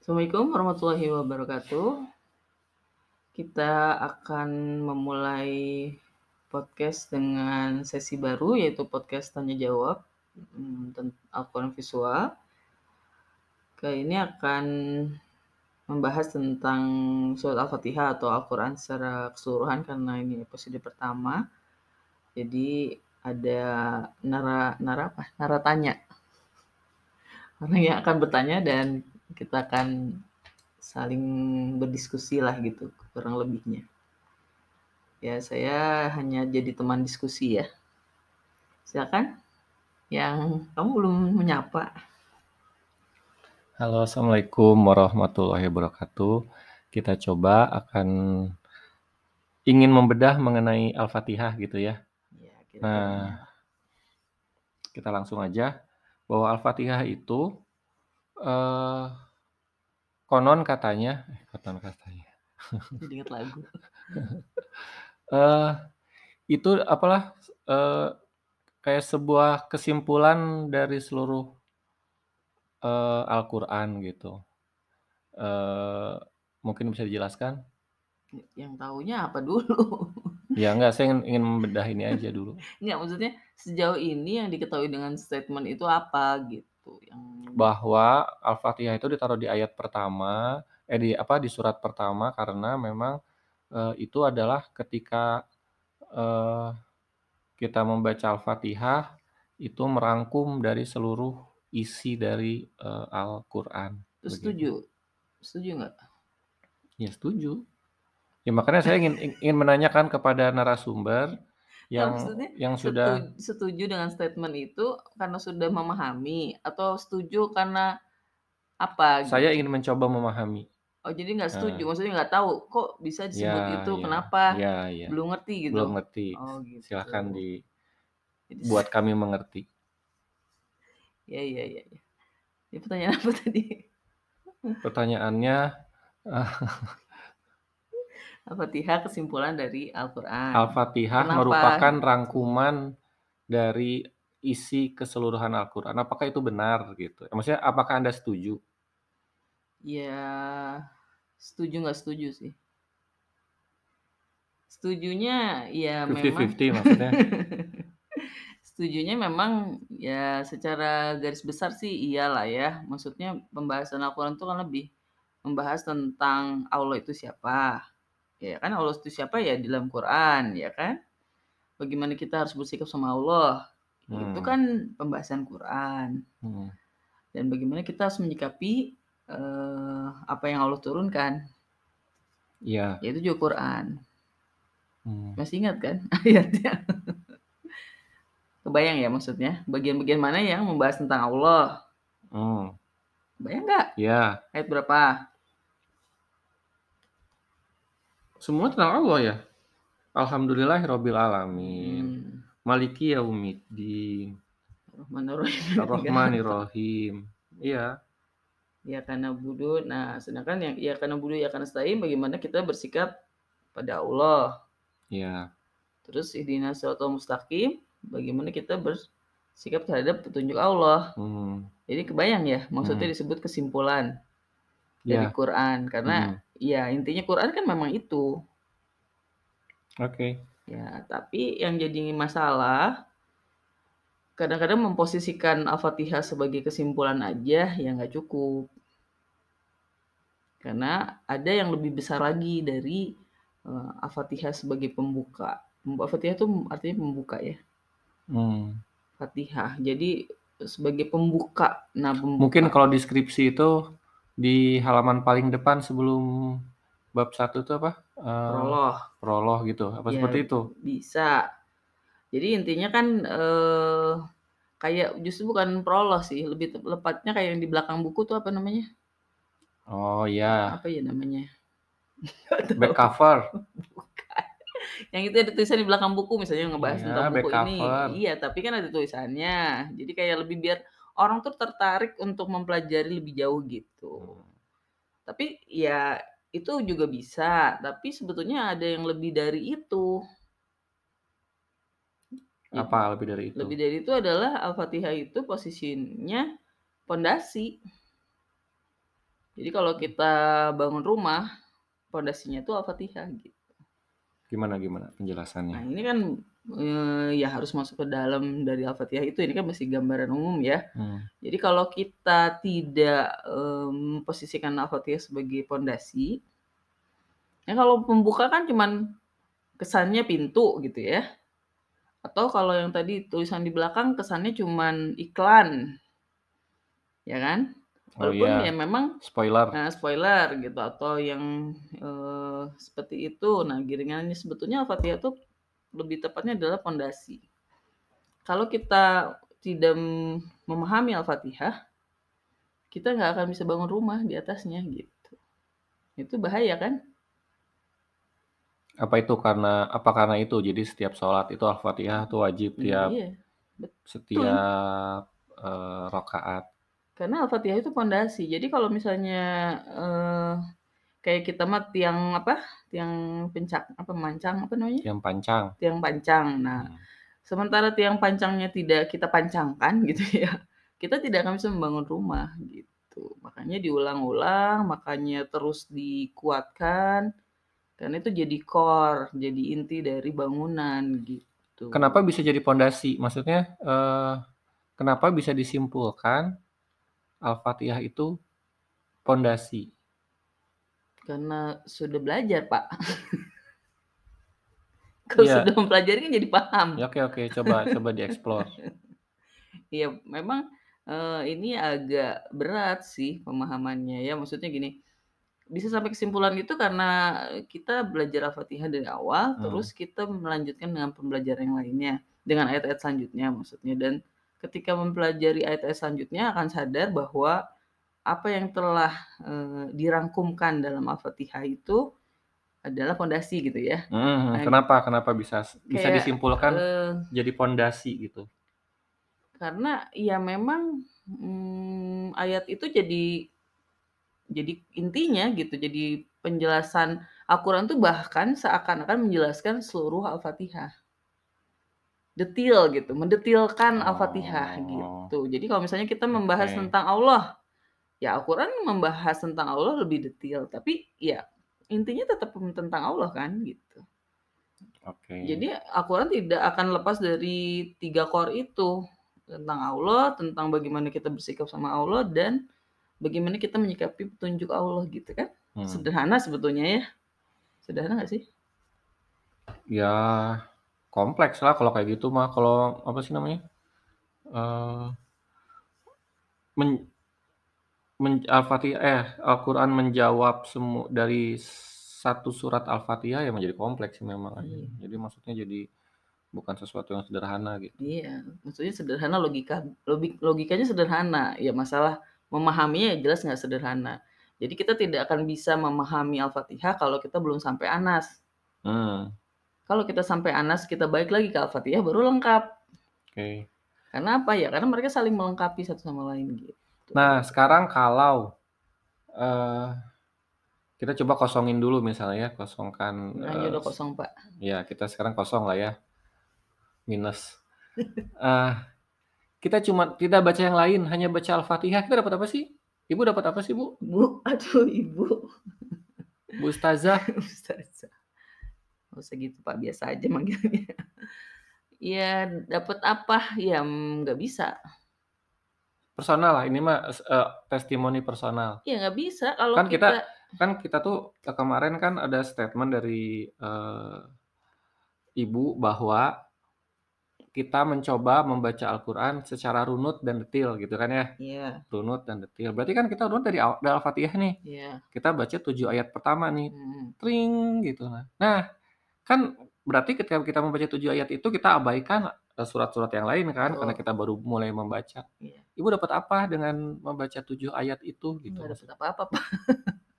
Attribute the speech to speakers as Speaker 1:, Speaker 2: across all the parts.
Speaker 1: Assalamualaikum warahmatullahi wabarakatuh. Kita akan memulai podcast dengan sesi baru yaitu podcast tanya jawab hmm, tentang Al-Quran visual. Kali ini akan membahas tentang surat Al-Fatihah atau Al-Quran secara keseluruhan karena ini episode pertama. Jadi ada nara nara apa? Nara tanya. Orang yang akan bertanya dan kita akan saling berdiskusi lah gitu kurang lebihnya. Ya saya hanya jadi teman diskusi ya. Silakan. Yang kamu belum menyapa.
Speaker 2: Halo, Assalamualaikum warahmatullahi wabarakatuh. Kita coba akan ingin membedah mengenai Al-Fatihah gitu ya.
Speaker 1: Ya.
Speaker 2: Nah, kita langsung aja bahwa Al-Fatihah itu eh, konon katanya, eh, konon katanya,
Speaker 1: jadi ingat lagu.
Speaker 2: eh itu apalah eh, kayak sebuah kesimpulan dari seluruh eh, Al-Quran gitu. Eh, mungkin bisa dijelaskan?
Speaker 1: Yang taunya apa dulu?
Speaker 2: Ya enggak, saya ingin, ingin membedah ini aja dulu.
Speaker 1: Enggak, maksudnya sejauh ini yang diketahui dengan statement itu apa gitu. Yang
Speaker 2: Bahwa Al-Fatihah itu ditaruh di ayat pertama, eh di apa di surat pertama karena memang eh, itu adalah ketika eh, kita membaca Al-Fatihah itu merangkum dari seluruh isi dari eh, Al-Qur'an.
Speaker 1: Setuju? Setuju nggak?
Speaker 2: Ya setuju. Ya makanya saya ingin ingin menanyakan kepada narasumber yang
Speaker 1: maksudnya
Speaker 2: yang sudah
Speaker 1: setuju, setuju dengan statement itu karena sudah memahami atau setuju karena apa gitu?
Speaker 2: saya ingin mencoba memahami.
Speaker 1: Oh jadi nggak setuju,
Speaker 2: Nah,
Speaker 1: maksudnya nggak tahu kok bisa disebut
Speaker 2: ya,
Speaker 1: itu,
Speaker 2: ya,
Speaker 1: kenapa?
Speaker 2: ya, ya.
Speaker 1: Belum ngerti gitu.
Speaker 2: Belum ngerti.
Speaker 1: Oh gitu.
Speaker 2: Silahkan
Speaker 1: Jadi
Speaker 2: dibuat kami mengerti.
Speaker 1: ya ya ya. ya. Ini pertanyaan apa tadi?
Speaker 2: Pertanyaannya,
Speaker 1: Al-Fatihah kesimpulan dari Al-Quran.
Speaker 2: Al-Fatihah
Speaker 1: Kenapa?
Speaker 2: merupakan rangkuman dari isi keseluruhan Al-Quran. Apakah itu benar gitu? Maksudnya apakah Anda setuju?
Speaker 1: Ya setuju nggak setuju sih. Setujunya ya memang
Speaker 2: 50-50 maksudnya.
Speaker 1: Setujunya memang ya secara garis besar sih iyalah ya. Maksudnya pembahasan Al-Quran itu kan lebih membahas tentang Allah itu siapa. Ya kan Allah itu siapa ya di dalam Quran ya kan. Bagaimana kita harus bersikap sama Allah. Itu
Speaker 2: Hmm.
Speaker 1: kan pembahasan Quran.
Speaker 2: Hmm.
Speaker 1: Dan bagaimana kita harus menyikapi eh, apa yang Allah turunkan.
Speaker 2: Iya.
Speaker 1: Yaitu juga Quran.
Speaker 2: Hmm.
Speaker 1: Masih ingat kan ayatnya? Kebayang ya maksudnya? Bagian-bagian mana yang membahas tentang Allah?
Speaker 2: Hmm.
Speaker 1: Bayang nggak?
Speaker 2: Ya,
Speaker 1: Ayat berapa?
Speaker 2: Semua tentang Allah ya. Alhamdulillahirabbil alamin.
Speaker 1: Hmm.
Speaker 2: Maliki yaumiddin.
Speaker 1: Rahmanir-Rahim.
Speaker 2: Iya.
Speaker 1: Ya karena budu. Nah, sedangkan yang ya karena budu ya karena stain bagaimana kita bersikap pada Allah.
Speaker 2: Iya.
Speaker 1: Terus ihdinas siratal mustaqim, bagaimana kita bersikap terhadap petunjuk Allah.
Speaker 2: Hmm.
Speaker 1: Jadi kebayang ya, maksudnya
Speaker 2: Hmm.
Speaker 1: disebut kesimpulan dari
Speaker 2: Ya.
Speaker 1: Quran karena
Speaker 2: Hmm.
Speaker 1: Ya intinya Quran kan memang itu.
Speaker 2: Oke.
Speaker 1: Ya, tapi yang jadi masalah kadang-kadang memposisikan Al-Fatihah sebagai kesimpulan aja ya nggak cukup. Karena ada yang lebih besar lagi dari eh, Al-Fatihah sebagai pembuka. Al-Fatihah itu artinya pembuka ya.
Speaker 2: Hmm.
Speaker 1: Fatihah. Jadi sebagai pembuka. Nah,
Speaker 2: Mungkin
Speaker 1: pembuka
Speaker 2: kalau deskripsi itu di halaman paling depan sebelum bab satu itu apa? Eh,
Speaker 1: prolog.
Speaker 2: prolog gitu. Apa
Speaker 1: Ya,
Speaker 2: seperti itu?
Speaker 1: bisa. Jadi intinya kan eh kayak justru bukan prolog sih, lebih tepatnya kayak yang di belakang buku tuh apa namanya?
Speaker 2: Oh ya,
Speaker 1: Apa ya namanya?
Speaker 2: back cover.
Speaker 1: Bukan. Yang itu ada tulisan di belakang buku misalnya ngebahas
Speaker 2: Iya,
Speaker 1: tentang buku ini.
Speaker 2: cover.
Speaker 1: Iya, tapi kan ada tulisannya. Jadi kayak lebih biar orang tuh tertarik untuk mempelajari lebih jauh gitu.
Speaker 2: Hmm.
Speaker 1: Tapi ya itu juga bisa, tapi sebetulnya ada yang lebih dari itu. Jadi
Speaker 2: Apa lebih dari itu?
Speaker 1: lebih dari itu adalah Al-Fatihah itu posisinya pondasi. Jadi kalau kita bangun rumah, pondasinya itu Al-Fatihah gitu.
Speaker 2: Gimana gimana
Speaker 1: Nah,
Speaker 2: penjelasannya?
Speaker 1: ini kan eee, ya harus masuk ke dalam dari Al-Fatihah itu, ini kan masih gambaran umum ya.
Speaker 2: Hmm.
Speaker 1: Jadi kalau kita tidak, mmm, memposisikan Al-Fatihah sebagai pondasi ya kalau pembuka kan cuman kesannya pintu gitu ya. Atau kalau yang tadi tulisan di belakang kesannya cuman iklan. Ya kan?
Speaker 2: Oh
Speaker 1: Walaupun ya
Speaker 2: iya,
Speaker 1: memang
Speaker 2: spoiler.
Speaker 1: nah spoiler gitu atau yang, eee, seperti itu. Nah giringannya sebetulnya Al-Fatihah itu lebih tepatnya adalah pondasi. Kalau kita tidak memahami Al-Fatihah kita nggak akan bisa bangun rumah di atasnya gitu. Itu bahaya kan?
Speaker 2: Apa itu karena apa karena itu? Jadi setiap sholat itu Al-Fatihah tuh wajib tiap
Speaker 1: Iya, betul.
Speaker 2: setiap, eee, rakaat.
Speaker 1: Karena Al-Fatihah itu pondasi. Jadi kalau misalnya, eee, kayak kita mah tiang apa, tiang pencak apa, mancang apa namanya?
Speaker 2: Tiang pancang.
Speaker 1: Tiang pancang. Nah,
Speaker 2: Hmm.
Speaker 1: sementara tiang pancangnya tidak kita pancangkan gitu ya, kita tidak akan bisa membangun rumah gitu. Makanya diulang-ulang, makanya terus dikuatkan, karena itu jadi core, jadi inti dari bangunan gitu.
Speaker 2: Kenapa bisa jadi pondasi? Maksudnya, eee, kenapa bisa disimpulkan Al-Fatihah itu pondasi?
Speaker 1: Karena sudah belajar, Pak. Kalau
Speaker 2: Iya.
Speaker 1: sudah mempelajari kan jadi paham.
Speaker 2: Ya, oke oke, coba coba dieksplor.
Speaker 1: Iya, memang, eee, ini agak berat sih pemahamannya ya, maksudnya gini, bisa sampai kesimpulan itu karena kita belajar Al-Fatihah dari awal,
Speaker 2: Hmm.
Speaker 1: terus kita melanjutkan dengan pembelajaran yang lainnya, dengan ayat-ayat selanjutnya maksudnya. Dan ketika mempelajari ayat-ayat selanjutnya akan sadar bahwa apa yang telah, eee, dirangkumkan dalam Al-Fatihah itu adalah pondasi gitu ya. Nah
Speaker 2: kenapa kenapa bisa bisa
Speaker 1: kayak,
Speaker 2: disimpulkan
Speaker 1: eee
Speaker 2: jadi pondasi gitu?
Speaker 1: Karena ya memang, mmm, ayat itu jadi jadi intinya gitu, jadi penjelasan Al-Quran tuh bahkan seakan-akan menjelaskan seluruh Al-Fatihah. Detil gitu, mendetilkan Al-Fatihah
Speaker 2: Oh.
Speaker 1: gitu. Jadi kalau misalnya kita membahas
Speaker 2: Oke.
Speaker 1: tentang Allah, ya Al-Quran membahas tentang Allah lebih detil, tapi ya intinya tetap tentang Allah kan gitu.
Speaker 2: Oke.
Speaker 1: Jadi Al-Quran tidak akan lepas dari 3 core itu, tentang Allah, tentang bagaimana kita bersikap sama Allah, dan bagaimana kita menyikapi petunjuk Allah gitu kan.
Speaker 2: Hmm.
Speaker 1: Sederhana sebetulnya ya. Sederhana nggak sih?
Speaker 2: Ya, kompleks lah kalau kayak gitu mah. Kalau apa sih namanya, eee men men Al-Fatihah eh, Al-Quran menjawab semu dari satu surat Al-Fatihah ya menjadi kompleks sih memang
Speaker 1: Iya.
Speaker 2: Jadi maksudnya jadi bukan sesuatu yang sederhana gitu.
Speaker 1: Iya, maksudnya sederhana logika logi logikanya sederhana, ya masalah memahaminya ya jelas nggak sederhana. Jadi kita tidak akan bisa memahami Al-Fatihah kalau kita belum sampai Anas.
Speaker 2: Hmm.
Speaker 1: Kalau kita sampai Anas, kita balik lagi ke Al-Fatihah baru lengkap.
Speaker 2: Oke.
Speaker 1: Karena apa ya, karena mereka saling melengkapi satu sama lain gitu.
Speaker 2: Nah, sekarang kalau, eee, kita coba kosongin dulu misalnya ya, kosongkan,
Speaker 1: Hanya
Speaker 2: eee,
Speaker 1: udah kosong, Pak.
Speaker 2: ya kita sekarang kosong lah ya, minus. Eh, kita cuma tidak baca yang lain, hanya baca Al-Fatihah, kita dapat apa sih? Ibu dapat apa sih, Bu?
Speaker 1: Bu, aduh Ibu.
Speaker 2: Bu Ustazah.
Speaker 1: Ustazah. Nggak usah gitu, Pak, biasa aja manggilnya. Ya dapat apa, ya nggak bisa.
Speaker 2: Personal lah, ini mah, eee, testimoni personal.
Speaker 1: Ya nggak bisa kalau
Speaker 2: Kan kita
Speaker 1: kita
Speaker 2: kan kita tuh, eee, kemarin kan ada statement dari, eee, Ibu bahwa kita mencoba membaca Al-Quran secara runut dan detil gitu kan ya.
Speaker 1: Iya.
Speaker 2: Runut dan detil. Berarti kan kita runut dari Al-Fatihah nih.
Speaker 1: Iya.
Speaker 2: Kita baca 7 ayat pertama nih,
Speaker 1: Mhm.
Speaker 2: tring gitu. Nah, kan berarti ketika kita membaca 7 ayat itu kita abaikan, surat-surat yang lain kan, karena
Speaker 1: Betul.
Speaker 2: kita baru mulai membaca.
Speaker 1: Iya.
Speaker 2: Ibu dapat apa dengan membaca 7 ayat itu gitu maksud
Speaker 1: dapat apa-apa, Pak.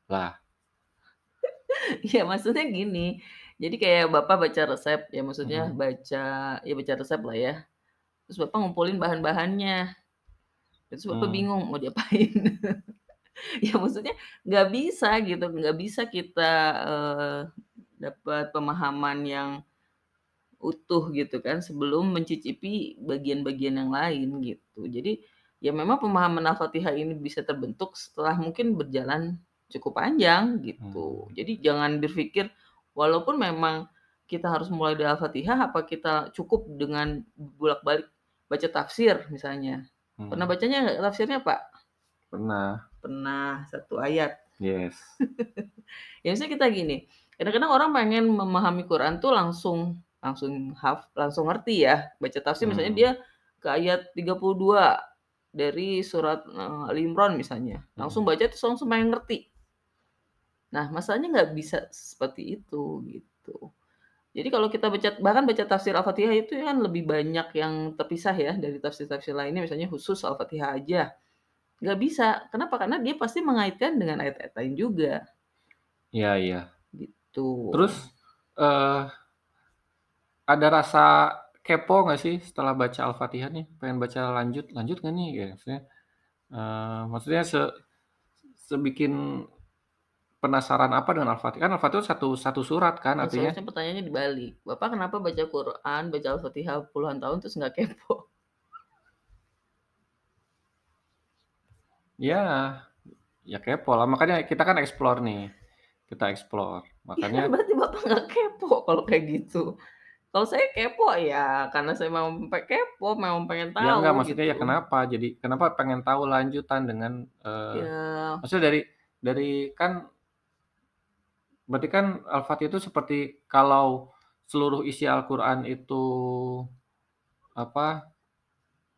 Speaker 2: Lah.
Speaker 1: Iya, maksudnya gini, jadi kayak Bapak baca resep, ya maksudnya
Speaker 2: Mhm.
Speaker 1: baca ya baca resep lah ya. Terus Bapak ngumpulin bahan-bahannya. Terus Bapak
Speaker 2: Mmm.
Speaker 1: bingung mau diapain. Ya maksudnya nggak bisa gitu, nggak bisa kita, eee, dapat pemahaman yang utuh gitu kan sebelum mencicipi bagian-bagian yang lain gitu. Jadi Ya memang pemahaman Al-Fatihah ini bisa terbentuk setelah mungkin berjalan cukup panjang gitu.
Speaker 2: Hmm.
Speaker 1: Jadi jangan berpikir walaupun memang kita harus mulai dari Al-Fatihah, apa kita cukup dengan bolak-balik baca tafsir misalnya. Pernah
Speaker 2: Hmm.
Speaker 1: bacanya nggak tafsirnya, Pak?
Speaker 2: Pernah.
Speaker 1: Pernah, satu ayat.
Speaker 2: Yes.
Speaker 1: Ya misalnya kita gini, kadang-kadang orang pengen memahami Quran tuh langsung langsung haf langsung ngerti ya, baca tafsir misalnya
Speaker 2: Hmm.
Speaker 1: dia ke ayat 32 dari surat, eee, Ali Imran misalnya, langsung
Speaker 2: Mhm.
Speaker 1: baca terus langsung pengen ngerti. Nah, masalahnya nggak bisa seperti itu, gitu. Jadi kalau kita baca bahkan baca tafsir Al-Fatihah itu kan lebih banyak yang terpisah ya dari tafsir-tafsir lainnya, misalnya khusus Al-Fatihah aja. Nggak bisa, kenapa? Karena dia pasti mengaitkan dengan ayat-ayat lain juga.
Speaker 2: Iya iya.
Speaker 1: Gitu.
Speaker 2: Terus, eee ada rasa kepo nggak sih setelah baca Al-Fatihah nih? Pengen baca lanjut, lanjut nggak nih? Gitu maksudnya, eee, maksudnya se sebikin penasaran apa dengan Al-Fatihah? Kan Al-Fatihah satu satu surat kan
Speaker 1: Nah,
Speaker 2: artinya?
Speaker 1: seharusnya pertanyaannya dibalik, Bapak kenapa baca Quran, baca Al-Fatihah puluhan tahun terus nggak kepo?
Speaker 2: Ya, ya kepo lah, makanya kita kan explore nih, kita explore,
Speaker 1: Ya kan
Speaker 2: makanya
Speaker 1: berarti Bapak nggak kepo kalau kayak gitu. Kalau saya kepo ya karena saya memang pe kepo, memang pengen
Speaker 2: Ya enggak,
Speaker 1: tahu
Speaker 2: maksudnya ya
Speaker 1: gitu.
Speaker 2: kenapa? Jadi kenapa pengen tahu lanjutan dengan, eee,
Speaker 1: Ya.
Speaker 2: maksudnya dari dari kan berarti kan Al-Fatihah itu seperti kalau seluruh isi Al-Quran itu, apa,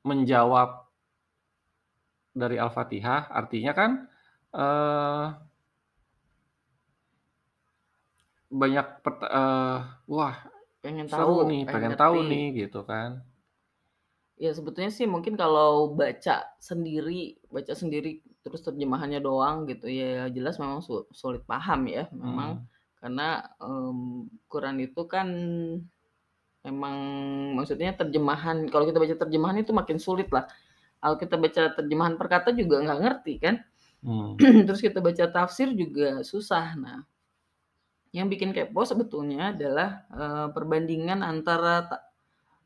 Speaker 2: menjawab dari Al-Fatihah, artinya kan, eee banyak eee, wah
Speaker 1: Pengen
Speaker 2: seru
Speaker 1: tahu,
Speaker 2: nih,
Speaker 1: pengen
Speaker 2: pengen tahu
Speaker 1: ngerti.
Speaker 2: nih, gitu kan.
Speaker 1: Ya sebetulnya sih mungkin kalau baca sendiri baca sendiri terus terjemahannya doang gitu ya jelas memang su sulit paham ya memang
Speaker 2: Mhm.
Speaker 1: karena, mmm, Quran itu kan memang maksudnya terjemahan kalau kita baca terjemahan itu makin sulit lah. Kalau kita baca terjemahan per kata juga nggak ngerti kan.
Speaker 2: Mmm.
Speaker 1: Terus kita baca tafsir juga susah. Nah, yang bikin kepo sebetulnya adalah, eee, perbandingan antara ta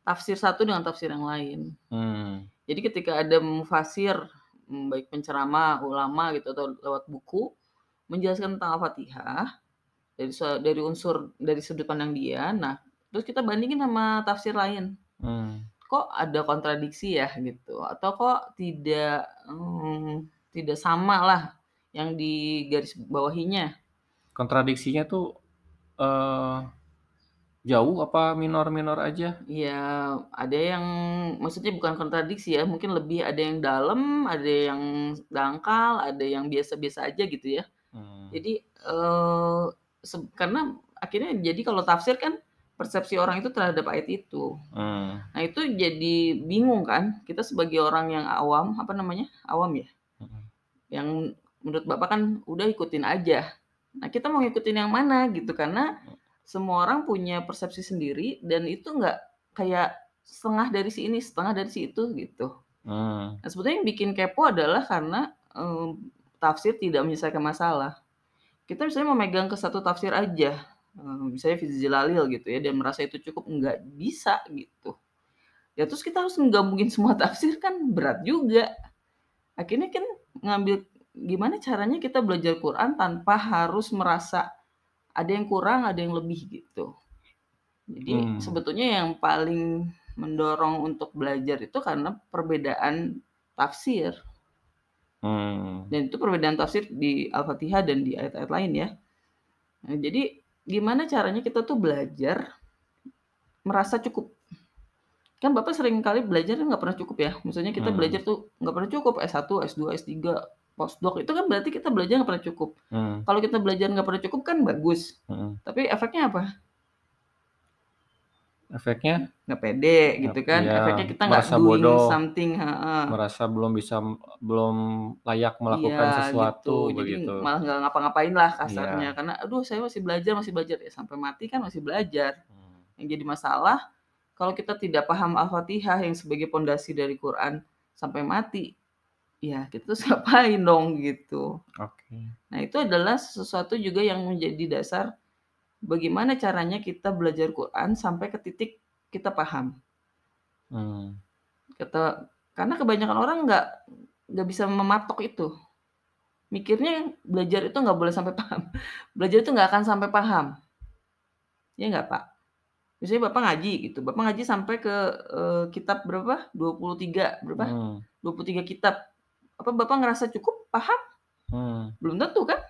Speaker 1: tafsir satu dengan tafsir yang lain.
Speaker 2: Mmm.
Speaker 1: Jadi ketika ada mufasir, mmm, baik penceramah, ulama gitu atau lewat buku, menjelaskan tentang Al-Fatihah, dari dari unsur dari sudut pandang dia, nah terus kita bandingin sama tafsir lain.
Speaker 2: Mmm.
Speaker 1: Kok ada kontradiksi ya gitu, atau kok tidak, mmm, tidak samalah yang digarisbawahinya.
Speaker 2: Kontradiksinya tuh, eee, jauh apa minor-minor aja?
Speaker 1: Ya ada yang maksudnya bukan kontradiksi ya, mungkin lebih ada yang dalam, ada yang dangkal, ada yang biasa-biasa aja gitu ya.
Speaker 2: Mmm.
Speaker 1: Jadi, seb karena akhirnya jadi kalau tafsir kan persepsi orang itu terhadap ayat itu.
Speaker 2: Mmm.
Speaker 1: Nah itu jadi bingung kan, kita sebagai orang yang awam, apa namanya, awam ya?
Speaker 2: Mhm.
Speaker 1: Yang menurut Bapak kan udah ikutin aja. Nah kita mau ngikutin yang mana gitu, karena semua orang punya persepsi sendiri dan itu nggak kayak setengah dari si ini, setengah dari si itu gitu.
Speaker 2: Mmm.
Speaker 1: Nah sebetulnya yang bikin kepo adalah karena, mmm, tafsir tidak menyelesaikan masalah. Kita misalnya memegang ke satu tafsir aja, eee, misalnya Fizi Jalil gitu ya, dan merasa itu cukup, nggak bisa gitu. Ya terus kita harus menggabungin semua tafsir kan berat juga. Akhirnya kan ngambil gimana caranya kita belajar Quran tanpa harus merasa ada yang kurang, ada yang lebih gitu. Jadi
Speaker 2: Mmm.
Speaker 1: sebetulnya yang paling mendorong untuk belajar itu karena perbedaan tafsir.
Speaker 2: Mmm.
Speaker 1: Dan itu perbedaan tafsir di Al-Fatihah dan di ayat-ayat lain ya. Nah jadi gimana caranya kita tuh belajar merasa cukup. Kan Bapak sering kali belajar nggak pernah cukup ya, misalnya kita
Speaker 2: Mhm.
Speaker 1: belajar tuh nggak pernah cukup S1, S2, S3, postdoc itu kan berarti kita belajar nggak pernah cukup.
Speaker 2: Mmm.
Speaker 1: Kalau kita belajar nggak pernah cukup kan bagus,
Speaker 2: Mhm.
Speaker 1: tapi efeknya apa?
Speaker 2: Efeknya?
Speaker 1: Nggak pede gitu kan,
Speaker 2: iya,
Speaker 1: efeknya kita nggak doing
Speaker 2: bodoh.
Speaker 1: something heeh.
Speaker 2: Merasa belum bisa belum layak melakukan
Speaker 1: Iya
Speaker 2: sesuatu,
Speaker 1: gitu, jadi
Speaker 2: begitu.
Speaker 1: malah nggak ngapa-ngapain lah kasarnya,
Speaker 2: Iya.
Speaker 1: karena, "Aduh saya masih belajar masih belajar," ya sampai mati kan masih belajar.
Speaker 2: Mmm.
Speaker 1: Yang jadi masalah, kalau kita tidak paham Al-Fatihah yang sebagai pondasi dari Quran sampai mati, ya kita terus ngapain dong gitu.
Speaker 2: Oke.
Speaker 1: Nah itu adalah sesuatu juga yang menjadi dasar bagaimana caranya kita belajar Quran sampai ke titik kita paham.
Speaker 2: Mmm.
Speaker 1: Kata Karena kebanyakan orang nggak nggak bisa mematok itu. Mikirnya belajar itu nggak boleh sampai paham. Belajar itu nggak akan sampai paham. Ya nggak, Pak? Misalnya Bapak ngaji gitu, Bapak ngaji sampai ke, eee, kitab berapa? 23 berapa?
Speaker 2: Hmm.
Speaker 1: 23 kitab. Apa Bapak ngerasa cukup, paham?
Speaker 2: Hmm.
Speaker 1: Belum tentu kan?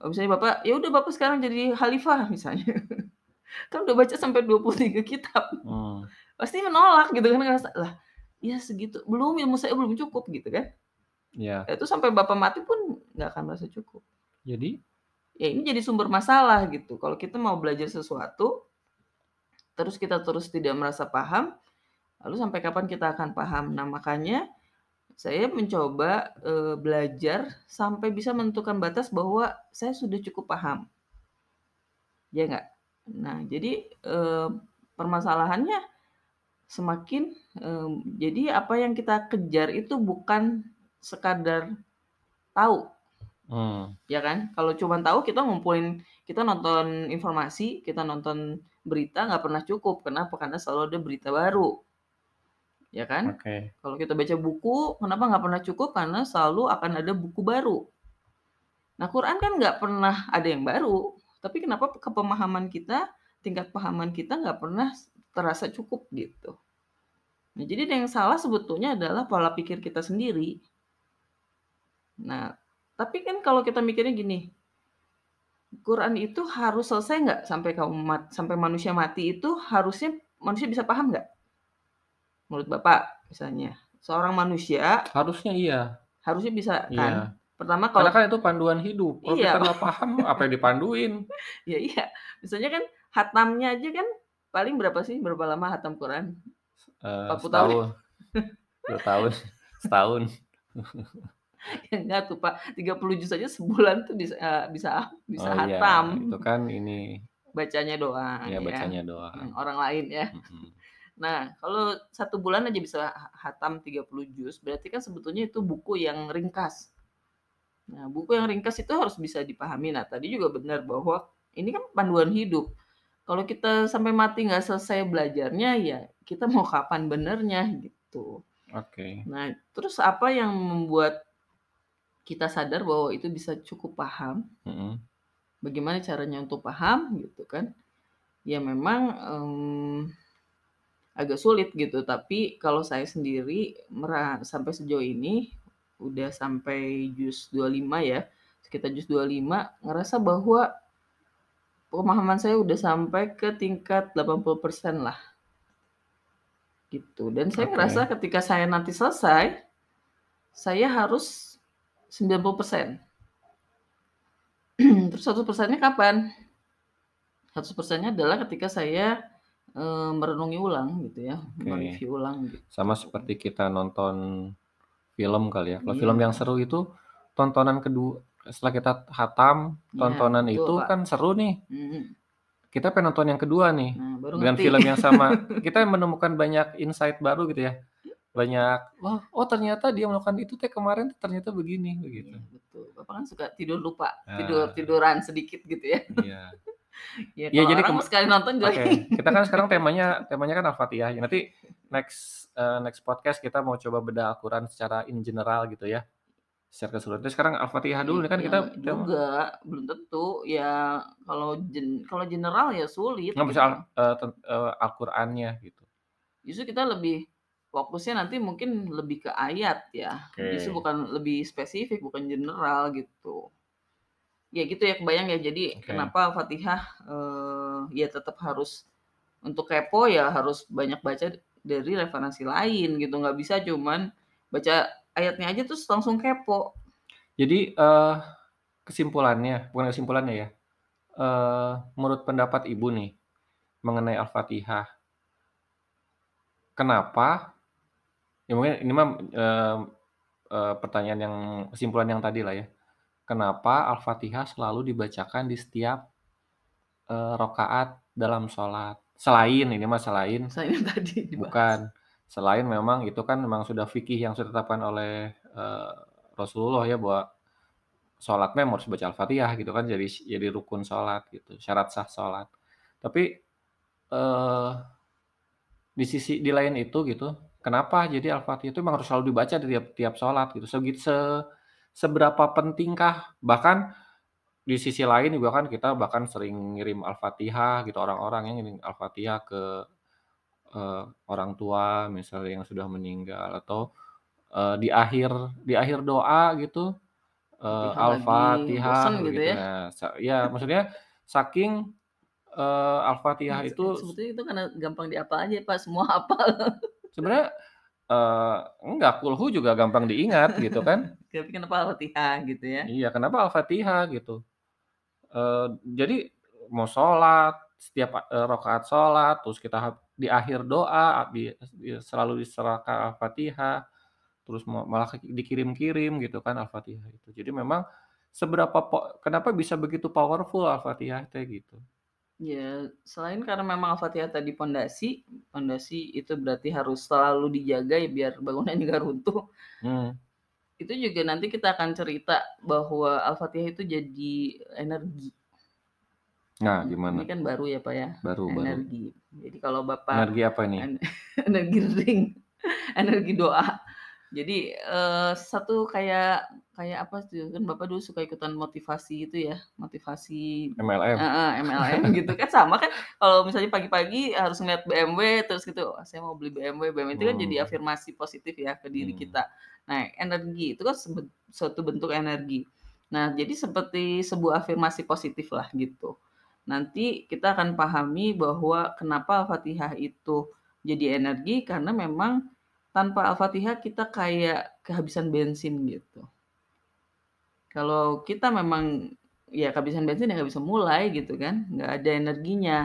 Speaker 1: Misalnya Bapak, ya udah Bapak sekarang jadi khalifah misalnya. Kan udah baca sampai 23 kitab.
Speaker 2: Hmm.
Speaker 1: Pasti menolak gitu kan, ngerasa, "Lah, ya segitu, belum ilmu saya belum cukup," gitu kan.
Speaker 2: Iya.
Speaker 1: Ya itu sampai Bapak mati pun nggak akan merasa cukup.
Speaker 2: Jadi?
Speaker 1: Ya ini jadi sumber masalah gitu. Kalau kita mau belajar sesuatu, terus kita terus tidak merasa paham, lalu sampai kapan kita akan paham? Nah, makanya saya mencoba, eee, belajar sampai bisa menentukan batas bahwa saya sudah cukup paham. Ya nggak? Nah, jadi, eee, permasalahannya semakin, mmm, jadi apa yang kita kejar itu bukan sekadar tahu.
Speaker 2: Hmm.
Speaker 1: Ya kan? Kalau cuman tahu kita ngumpulin kita nonton informasi, kita nonton berita nggak pernah cukup. Kenapa? Karena selalu ada berita baru. Ya kan?
Speaker 2: Oke.
Speaker 1: Kalau kita baca buku, kenapa nggak pernah cukup? Karena selalu akan ada buku baru. Nah, Quran kan nggak pernah ada yang baru, tapi kenapa kepemahaman kita, tingkat pahaman kita nggak pernah terasa cukup gitu. Nah, jadi yang salah sebetulnya adalah pola pikir kita sendiri. Nah, tapi kan kalau kita mikirnya gini, Quran itu harus selesai nggak sampai kaum mat sampai manusia mati itu harusnya manusia bisa paham nggak? Menurut Bapak misalnya, seorang manusia
Speaker 2: Harusnya iya.
Speaker 1: harusnya bisa
Speaker 2: Iya.
Speaker 1: kan? Pertama
Speaker 2: Karena
Speaker 1: kalau
Speaker 2: kan itu panduan hidup. Kalau
Speaker 1: Iya.
Speaker 2: kita nggak paham, apa yang dipanduin?
Speaker 1: ya iya, misalnya kan hatamnya aja kan paling berapa sih? Berapa lama hatam Quran?
Speaker 2: Eee,
Speaker 1: 40 tahun.
Speaker 2: setahun. 2 tahun. Setahun.
Speaker 1: Ya enggak tuh, Pak, 30 juz aja sebulan tuh bisa, eee, bisa bisa
Speaker 2: Oh iya,
Speaker 1: hatam.
Speaker 2: itu kan ini
Speaker 1: Bacanya doang
Speaker 2: Iya,
Speaker 1: ya,
Speaker 2: bacanya doang.
Speaker 1: orang lain ya.
Speaker 2: Mhm.
Speaker 1: Nah, kalau 1 bulan aja bisa ha hatam 30 juz, berarti kan sebetulnya itu buku yang ringkas. Nah, buku yang ringkas itu harus bisa dipahami. Nah, tadi juga benar bahwa ini kan panduan hidup. Kalau kita sampai mati nggak selesai belajarnya, ya kita mau kapan benernya gitu.
Speaker 2: Oke.
Speaker 1: Nah, terus apa yang membuat kita sadar bahwa itu bisa cukup paham?
Speaker 2: Mhm.
Speaker 1: Bagaimana caranya untuk paham gitu kan? Ya memang, mmm, agak sulit gitu, tapi kalau saya sendiri mera sampai sejauh ini udah sampai juz 25 ya, sekitar juz 25 ngerasa bahwa pemahaman saya udah sampai ke tingkat 80% lah. Gitu, dan saya
Speaker 2: Oke.
Speaker 1: ngerasa ketika saya nanti selesai, saya harus 90%. Terus 100%-nya kapan? 100%-nya adalah ketika saya, eee, merenungi ulang gitu ya,
Speaker 2: Oke.
Speaker 1: mereview ulang gitu.
Speaker 2: Sama seperti kita nonton film kali ya. Kalau
Speaker 1: Iya.
Speaker 2: film yang seru itu tontonan kedu setelah kita hatam,
Speaker 1: Iya,
Speaker 2: tontonan
Speaker 1: betul,
Speaker 2: itu
Speaker 1: Pak.
Speaker 2: kan seru nih.
Speaker 1: Mhm.
Speaker 2: Kita pengen nonton yang kedua nih,
Speaker 1: Nah, baru
Speaker 2: dengan
Speaker 1: ngerti.
Speaker 2: film yang sama. Kita menemukan banyak insight baru gitu ya. Banyak, "Wah, oh ternyata dia melakukan itu teh kemarin ternyata begini," begitu.
Speaker 1: Iya, betul. Bapak kan suka tidur lupa,
Speaker 2: Ah.
Speaker 1: tidur-tiduran sedikit gitu ya.
Speaker 2: Iya.
Speaker 1: Ya
Speaker 2: Iya,
Speaker 1: kalau
Speaker 2: jadi
Speaker 1: orang
Speaker 2: kema
Speaker 1: sekali nonton juga
Speaker 2: Oke, kita kan sekarang temanya temanya kan Al-Fatihah. Nanti next, eee, next podcast kita mau coba bedah Al-Quran secara in general gitu ya, secara keseluruhan. Terus sekarang Al-Fatihah dulu nih kan
Speaker 1: Ya
Speaker 2: kita tema
Speaker 1: juga, belum tentu. Ya kalau gen kalau general ya sulit
Speaker 2: Nggak
Speaker 1: gitu.
Speaker 2: bisa ten eee, Al-Qur'annya gitu.
Speaker 1: Justru kita lebih fokusnya nanti mungkin lebih ke ayat ya. Justru
Speaker 2: Oke.
Speaker 1: bukan lebih spesifik, bukan general gitu. Ya gitu ya, kebayang ya. Jadi
Speaker 2: Oke.
Speaker 1: kenapa Al-Fatihah, eee, ya tetap harus untuk kepo ya harus banyak baca dari referensi lain gitu, nggak bisa cuman baca ayatnya aja terus langsung kepo.
Speaker 2: Jadi, eee, kesimpulannya bukan kesimpulannya ya, eee, menurut pendapat Ibu nih, mengenai Al-Fatihah kenapa ya mungkin ini mah, eee eee, pertanyaan yang kesimpulan yang tadi lah ya. Kenapa Al-Fatihah selalu dibacakan di setiap, eee, rakaat dalam sholat? Selain ini mah selain
Speaker 1: Selain yang tadi dibahas.
Speaker 2: bukan, selain memang itu kan memang sudah fikih yang sudah ditetapkan oleh, eee, Rasulullah ya bahwa sholat mah harus baca Al-Fatihah gitu kan jadi jadi rukun sholat gitu, syarat sah sholat. Tapi, eee, di sisi di lain itu gitu, kenapa jadi Al-Fatihah itu memang harus selalu dibaca di tiap tiap sholat gitu, segit se seberapa pentingkah bahkan di sisi lain juga kan kita bahkan sering ngirim Al-Fatihah gitu, orang-orang yang ngirim Al-Fatihah ke, eee, orang tua misalnya yang sudah meninggal atau, eee, di akhir di akhir doa gitu,
Speaker 1: bosen
Speaker 2: Al-Fatihah
Speaker 1: gitu
Speaker 2: begitu.
Speaker 1: ya?
Speaker 2: Nah, sa ya maksudnya saking, eee, Al-Fatihah
Speaker 1: se
Speaker 2: itu
Speaker 1: sebetulnya itu karena gampang dihafal aja Pak, semua hafal.
Speaker 2: sebenarnya, eee, enggak, kulhu juga gampang diingat gitu kan.
Speaker 1: Tapi kenapa Al-Fatihah gitu ya?
Speaker 2: Iya, kenapa Al-Fatihah gitu. Eee, jadi mau sholat, setiap, eee, rakaat sholat, terus kita di akhir doa, di di selalu diserahkan Al-Fatihah, terus ma malah dikirim-kirim gitu kan Al-Fatihah itu. Jadi memang seberapa kenapa bisa begitu powerful Al-Fatihah teh gitu.
Speaker 1: Ya, selain karena memang Al-Fatihah tadi pondasi, pondasi itu berarti harus selalu dijaga ya biar bangunannya nggak runtuh.
Speaker 2: Mmm.
Speaker 1: Itu juga nanti kita akan cerita bahwa Al-Fatihah itu jadi energi.
Speaker 2: Nah,
Speaker 1: Ini
Speaker 2: gimana?
Speaker 1: kan baru ya, Pak, ya,
Speaker 2: Baru baru.
Speaker 1: energi. Jadi kalau Bapak
Speaker 2: Energi apa ini?
Speaker 1: en energi ring, energi doa. Jadi, eee, satu kayak kayak apa tuh, kan Bapak dulu suka ikutan motivasi itu ya, motivasi
Speaker 2: MLM?
Speaker 1: heeh, MLM gitu kan, sama kan kalau misalnya pagi-pagi harus ngeliat BMW terus gitu, "Wah, saya mau beli BMW." BMW itu kan jadi
Speaker 2: Hmm.
Speaker 1: afirmasi positif ya ke diri
Speaker 2: Hmm.
Speaker 1: kita. Nah, energi itu kan suatu bentuk energi. Nah, jadi seperti sebuah afirmasi positif lah gitu. Nanti kita akan pahami bahwa kenapa Al-Fatihah itu jadi energi, karena memang tanpa Al-Fatihah kita kayak kehabisan bensin gitu. Kalau kita memang ya kehabisan bensin ya nggak bisa mulai gitu kan, nggak ada energinya.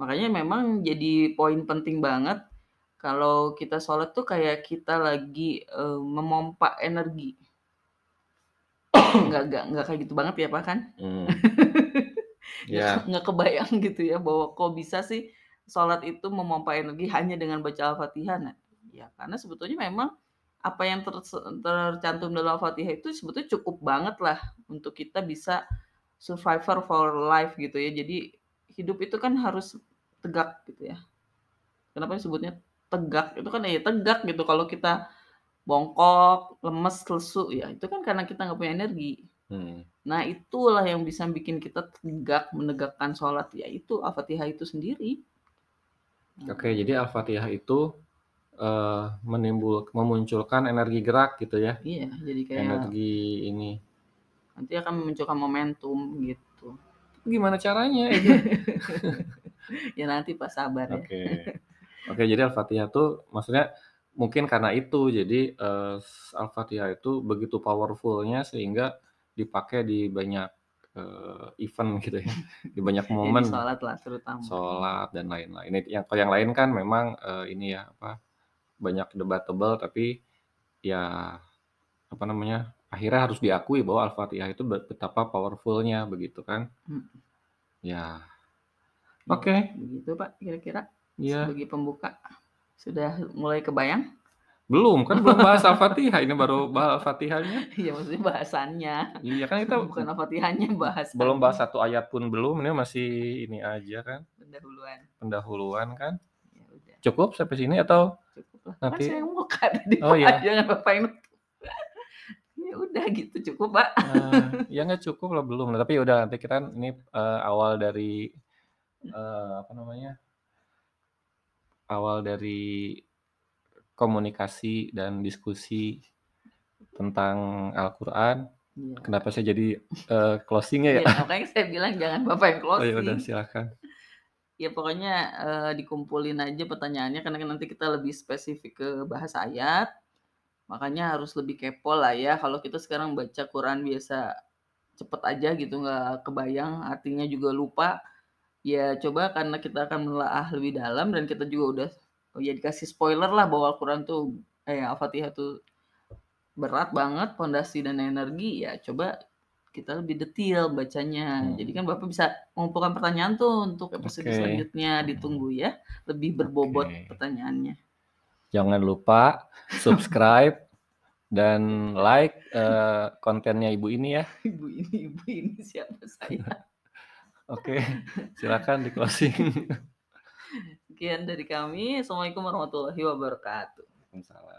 Speaker 1: Makanya memang jadi poin penting banget kalau kita sholat tuh kayak kita lagi, eee, memompa energi. Nggak nggak nggak kayak gitu banget ya, Pak, kan?
Speaker 2: Mmm.
Speaker 1: Nggak
Speaker 2: Iya.
Speaker 1: nggak kebayang gitu ya bahwa kok bisa sih sholat itu memompa energi hanya dengan baca Al-Fatihah. Nah, ya karena sebetulnya memang apa yang terse tercantum dalam Al-Fatihah itu sebetulnya cukup banget lah untuk kita bisa survivor for life gitu ya. Jadi hidup itu kan harus tegak gitu ya. Kenapa disebutnya tegak? Itu kan ya tegak gitu kalau kita bongkok, lemes, lesu, ya itu kan karena kita nggak punya energi.
Speaker 2: Hmm.
Speaker 1: Nah, itulah yang bisa bikin kita tegak menegakkan sholat, yaitu Al-Fatihah itu sendiri.
Speaker 2: Oke, jadi Al-Fatihah itu, eee, menimbul memunculkan energi gerak gitu ya?
Speaker 1: Iya, jadi kayak
Speaker 2: Energi ini.
Speaker 1: nanti akan memunculkan momentum gitu.
Speaker 2: Gimana caranya itu?
Speaker 1: Ya nanti Pak, sabar ya.
Speaker 2: Oke. Oke, jadi Al-Fatihah tuh maksudnya mungkin karena itu jadi, eee, Al-Fatihah itu begitu powerful-nya sehingga dipakai di banyak, eee, event gitu ya, di banyak
Speaker 1: Ya
Speaker 2: momen.
Speaker 1: sholat lah terutama.
Speaker 2: Sholat dan lain-lain. Ini yang kalau yang lain kan memang, eee, ini ya, apa, banyak debatable tapi ya, apa namanya, akhirnya harus diakui bahwa Al-Fatihah itu be betapa powerful-nya begitu kan.
Speaker 1: Mhm.
Speaker 2: Ya.
Speaker 1: Ya,
Speaker 2: Oke.
Speaker 1: begitu Pak kira-kira
Speaker 2: Iya.
Speaker 1: sebagai pembuka. Sudah mulai kebayang?
Speaker 2: Belum, kan belum bahas Al-Fatihah, ini baru bahas Al-Fatihahnya.
Speaker 1: Iya, maksudnya bahasannya.
Speaker 2: Iya, kan kita
Speaker 1: Bukan Al-Fatihahnya,
Speaker 2: belum bahas satu ayat pun belum, ini masih ini aja kan,
Speaker 1: Pendahuluan.
Speaker 2: pendahuluan kan.
Speaker 1: Ya udah,
Speaker 2: Cukup sampai sini atau
Speaker 1: cukup lah. Kan
Speaker 2: nanti
Speaker 1: saya yang buka tadi
Speaker 2: Oh, iya.
Speaker 1: jangan Bapak yang nutup. Ya udah gitu, cukup Pak.
Speaker 2: Nah, ya nggak cukup lah belum, nah tapi ya udah nanti kita ini, eee, awal dari, eee, apa namanya awal dari komunikasi dan diskusi tentang Al-Quran.
Speaker 1: Iya.
Speaker 2: Kenapa saya jadi, eee, closing-nya ya?
Speaker 1: Iya, makanya saya bilang jangan Bapak yang
Speaker 2: Oh, ya udah
Speaker 1: closing.
Speaker 2: silakan.
Speaker 1: Ya pokoknya, eee, dikumpulin aja pertanyaannya karena kan nanti kita lebih spesifik ke bahasa ayat. Makanya harus lebih kepo lah ya, kalau kita sekarang baca Quran biasa cepet aja gitu, nggak kebayang, artinya juga lupa. Ya coba karena kita akan menelaah lebih dalam dan kita juga udah ya dikasih spoiler lah bahwa Al-Quran tuh eh, Al-Fatihah tuh berat banget, pondasi dan energi, ya coba kita lebih detail bacanya. Jadi
Speaker 2: Hmm.
Speaker 1: kan Bapak bisa mengumpulkan pertanyaan tuh untuk episode
Speaker 2: Oke.
Speaker 1: selanjutnya, ditunggu ya, lebih berbobot
Speaker 2: Oke.
Speaker 1: pertanyaannya.
Speaker 2: Jangan lupa subscribe dan like, eee, kontennya ibu ini ya.
Speaker 1: Ibu ini ibu ini siapa saya?
Speaker 2: Oke, silakan di-closing.
Speaker 1: Sekian dari kami. Assalamualaikum warahmatullahi wabarakatuh.
Speaker 2: Waalaikumsalam.